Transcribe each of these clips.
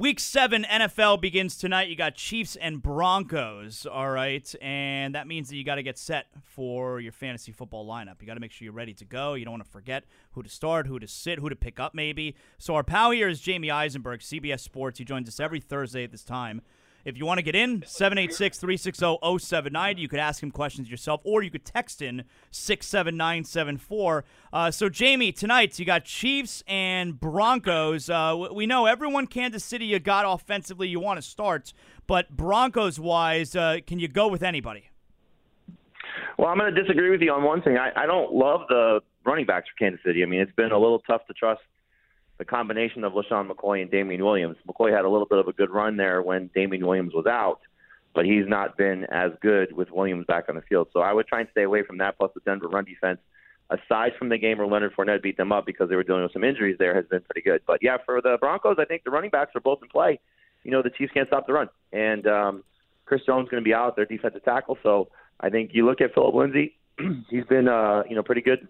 Week seven NFL begins tonight. You got Chiefs and Broncos, all right, and that means that you got to get set for your fantasy football lineup. You got to make sure you're ready to go. You don't want to forget who to start, who to sit, who to pick up, maybe. So our pal here is Jamey Eisenberg, CBS Sports. He joins us every Thursday at this time. If you want to get in, 786 360 0790. You could ask him questions yourself, or you could text in 67974. Uh, so, Jamey, tonight you got Chiefs and Broncos. Uh, we know everyone Kansas City you got offensively you want to start, but Broncos wise, uh, can you go with anybody? Well, I'm going to disagree with you on one thing. I, I don't love the running backs for Kansas City. I mean, it's been a little tough to trust the combination of LeSean McCoy and Damien Williams. McCoy had a little bit of a good run there when Damien Williams was out, but he's not been as good with Williams back on the field. So I would try and stay away from that. Plus the Denver run defense, aside from the game where Leonard Fournette beat them up because they were dealing with some injuries there, has been pretty good. But yeah, for the Broncos, I think the running backs are both in play. You know, the Chiefs can't stop the run, and um, Chris Jones is going to be out, their defensive tackle. So I think you look at Phillip Lindsay. he's been, uh, you know, pretty good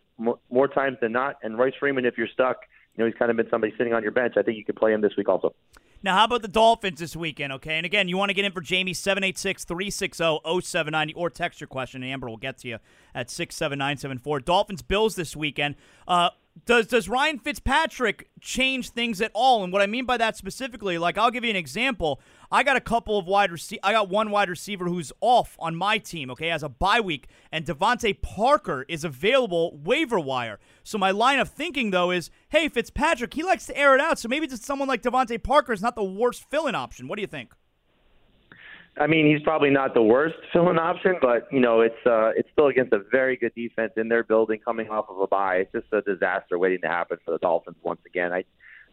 more times than not. And Royce Freeman, if you're stuck – know, he's kind of been somebody sitting on your bench. I think you could play him this week also. Now, how about the Dolphins this weekend, okay? And again, you want to get in for Jamey, 786 360 0790, or text your question, and Amber will get to you at 67974. Dolphins Bills this weekend. Uh, does does Ryan Fitzpatrick change things at all? And what I mean by that specifically, like I'll give you an example. I got a couple of wide receiver. I got one wide receiver who's off on my team. Okay, as a bye week, and DeVante Parker is available waiver wire. So my line of thinking though is, hey Fitzpatrick, he likes to air it out. So maybe just someone like DeVante Parker is not the worst fill-in option. What do you think? I mean, he's probably not the worst fill-in option, but you know, it's uh, it's still against a very good defense in their building, coming off of a bye. It's just a disaster waiting to happen for the Dolphins once again. I,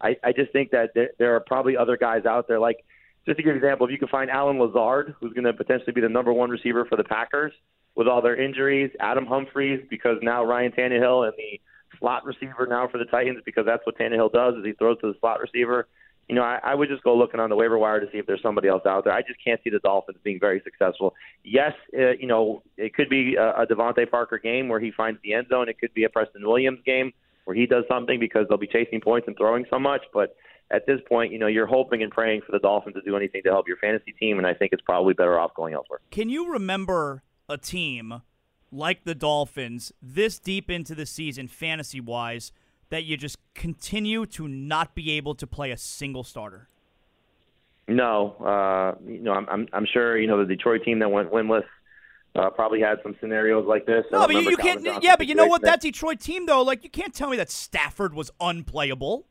I, I just think that there, there are probably other guys out there. Like, just to give you an example, if you can find Allen Lazard, who's going to potentially be the number one receiver for the Packers with all their injuries, Adam Humphries, because now Ryan Tannehill and the slot receiver now for the Titans, because that's what Tannehill does is he throws to the slot receiver you know, I, I would just go looking on the waiver wire to see if there's somebody else out there. I just can't see the Dolphins being very successful. Yes, uh, you know, it could be a, a DeVante Parker game where he finds the end zone. It could be a Preston Williams game where he does something because they'll be chasing points and throwing so much. But at this point, you know, you're hoping and praying for the Dolphins to do anything to help your fantasy team, and I think it's probably better off going elsewhere. Can you remember a team like the Dolphins this deep into the season, fantasy wise? That you just continue to not be able to play a single starter? No, uh, you know, I'm, I'm, I'm sure you know the Detroit team that went winless uh, probably had some scenarios like this. No, but you, you can't. Yeah, but you know what? That Detroit team, though, like you can't tell me that Stafford was unplayable.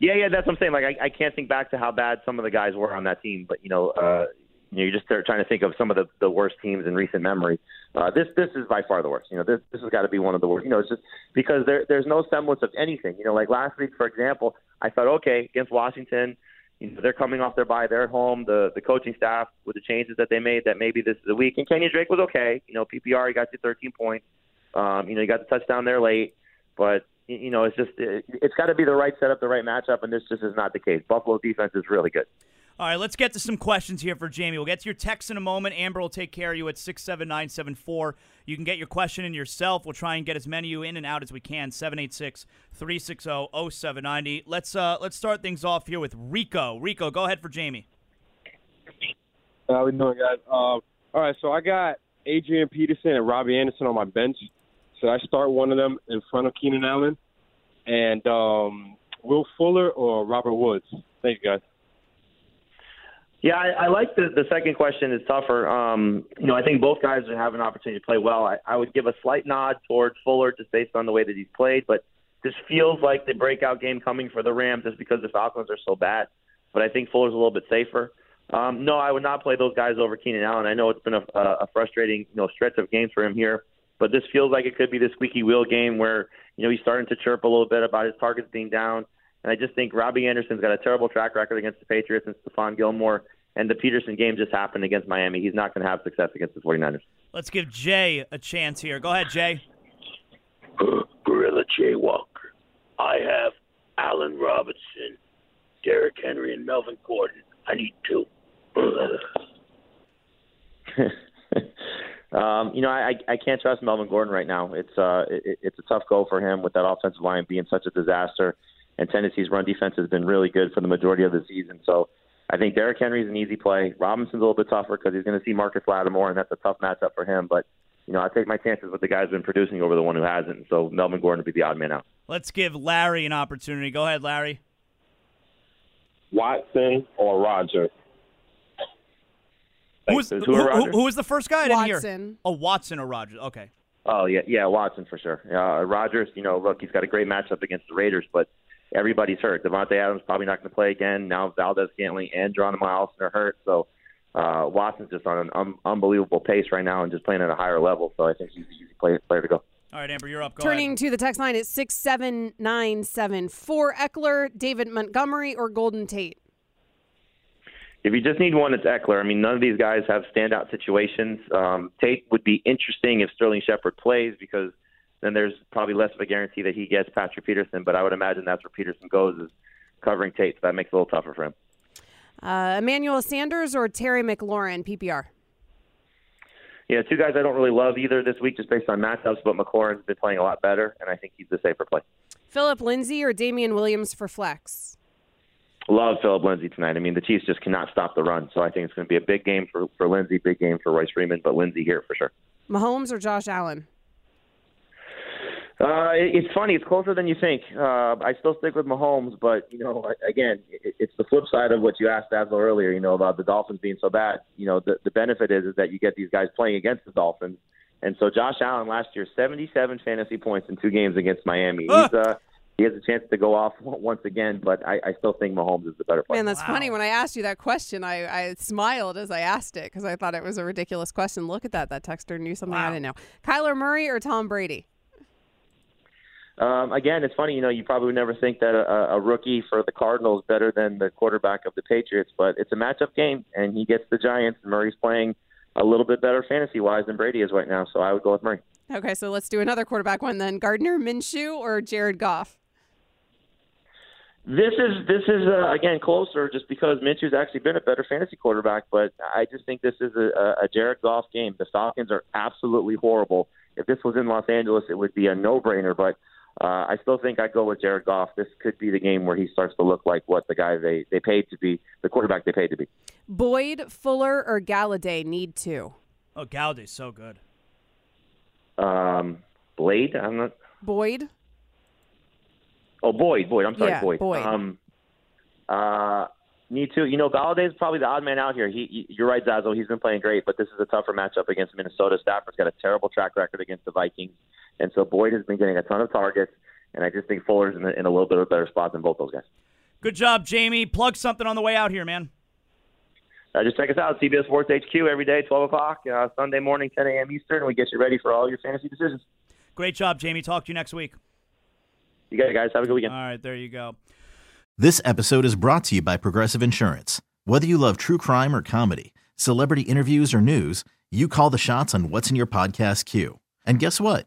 Yeah, yeah, that's what I'm saying. Like I, I can't think back to how bad some of the guys were on that team, but you know, uh, you know, you just start trying to think of some of the, the worst teams in recent memory. Uh, this this is by far the worst. You know, this this has got to be one of the worst. You know, it's just because there there's no semblance of anything. You know, like last week, for example, I thought, okay, against Washington, you know, they're coming off their bye, they're at home. The the coaching staff with the changes that they made, that maybe this is a week. And Kenyan Drake was okay. You know, PPR, he got you 13 points. Um, you know, he got the touchdown there late, but you know, it's just it, it's got to be the right setup, the right matchup, and this just is not the case. Buffalo's defense is really good. All right, let's get to some questions here for Jamey. We'll get to your text in a moment. Amber will take care of you at 67974. You can get your question in yourself. We'll try and get as many of you in and out as we can. 786-360-0790. Let's uh let's start things off here with Rico. Rico, go ahead for Jamey. How we doing, guys? Um, all right, so I got Adrian Peterson and Robbie Anderson on my bench. Should I start one of them in front of Keenan Allen? And um, Will Fuller or Robert Woods? Thank you, guys. Yeah, I, I like the the second question is tougher. Um, you know, I think both guys have an opportunity to play well. I, I would give a slight nod towards Fuller just based on the way that he's played, but this feels like the breakout game coming for the Rams just because the Falcons are so bad. But I think Fuller's a little bit safer. Um, no, I would not play those guys over Keenan Allen. I know it's been a, a frustrating, you know, stretch of games for him here, but this feels like it could be the squeaky wheel game where you know he's starting to chirp a little bit about his targets being down And I just think Robbie Anderson's got a terrible track record against the Patriots and Stephon Gilmore. And the Peterson game just happened against Miami. He's not going to have success against the 49ers. Let's give Jay a chance here. Go ahead, Jay. Gorilla Jay Walker. I have Allen Robinson, Derrick Henry, and Melvin Gordon. I need two. um, you know, I I can't trust Melvin Gordon right now. It's uh it, it's a tough go for him with that offensive line being such a disaster, and Tennessee's run defense has been really good for the majority of the season. So I think Derrick Henry's an easy play. Robinson's a little bit tougher because he's going to see Marcus Lattimore, and that's a tough matchup for him. But you know, I take my chances with the guys who've been producing over the one who hasn't. So Melvin Gordon would be the odd man out. Let's give Larry an opportunity. Go ahead, Larry. Watson or Roger? Who was, Who- who, who who- was the first guy? I didn't hear. Watson. Oh, Watson or Rodgers. Okay. Oh yeah, yeah, Watson for sure. Uh, Rodgers, you know, look, he's got a great matchup against the Raiders, but everybody's hurt. Davante Adams probably not going to play again. Now Valdes-Scantling and Geronimo Allison are hurt, so uh, Watson's just on an un- unbelievable pace right now and just playing at a higher level. So I think he's an easy play- player to go. All right, Amber, you're up. Go Turning ahead. to the text line at 67974 Ekeler, David Montgomery, or Golden Tate. If you just need one, it's Ekeler. I mean, none of these guys have standout situations. Um, Tate would be interesting if Sterling Shepard plays because then there's probably less of a guarantee that he gets Patrick Peterson. But I would imagine that's where Peterson goes is covering Tate, so that makes it a little tougher for him. Uh, Emmanuel Sanders or Terry McLaurin, PPR. Yeah, two guys I don't really love either this week just based on matchups, but McLaurin's been playing a lot better, and I think he's the safer play. Phillip Lindsay or Damien Williams for flex. Love Phillip Lindsay tonight. I mean, the Chiefs just cannot stop the run, so I think it's going to be a big game for, for Lindsay, big game for Royce Freeman, but Lindsay here for sure. Mahomes or Josh Allen. Uh, it, it's funny. It's closer than you think. Uh, I still stick with Mahomes, but you know, again, it, it's the flip side of what you asked Dazzle earlier. You know about the Dolphins being so bad. You know, the the benefit is is that you get these guys playing against the Dolphins, and so Josh Allen last year, seventy-seven fantasy points in two games against Miami. He's uh, he has a chance to go off once again, but I, I still think Mahomes is the better player. Man, that's funny. When I asked you that question, I, I smiled as I asked it because I thought it was a ridiculous question. Look at that. That texter knew something I didn't know. Kyler Murray or Tom Brady? Um, again, it's funny. You know, you probably would never think that a, a rookie for the Cardinals is better than the quarterback of the Patriots, but it's a matchup game, and he gets the Giants. and Murray's playing a little bit better fantasy wise than Brady is right now, so I would go with Murray. Okay, so let's do another quarterback one then. Gardner Minshew or Jared Goff? This is this is uh, again closer just because Minshew's actually been a better fantasy quarterback, but I just think this is a, a Jared Goff game. The Falcons are absolutely horrible. If this was in Los Angeles, it would be a no-brainer, but uh, I still think I'd go with Jared Goff. This could be the game where he starts to look like what the guy they they paid to be, the quarterback they paid to be. Boyd, Fuller, or Golladay need to? Oh, Golladay's so good. Um, Blade, I'm not. Boyd? Oh, Boyd, Boyd. I'm sorry, Yeah, Boyd. Boyd. Um, uh, need to. You know, Golladay's probably the odd man out here. He, he, you're right, Zazo. He's been playing great, but this is a tougher matchup against Minnesota. Stafford's got a terrible track record against the Vikings, and so Boyd has been getting a ton of targets. And I just think Fuller's in a, in a little bit of a better spot than both those guys. Good job, Jamey. Plug something on the way out here, man. Uh, just check us out, CBS Sports HQ every day, 12 o'clock, uh, Sunday morning, 10 a.m. Eastern, we get you ready for all your fantasy decisions. Great job, Jamey. Talk to you next week. You guys, guys have a good weekend. All right, there you go. This episode is brought to you by Progressive Insurance. Whether you love true crime or comedy, celebrity interviews or news, you call the shots on what's in your podcast queue. And guess what?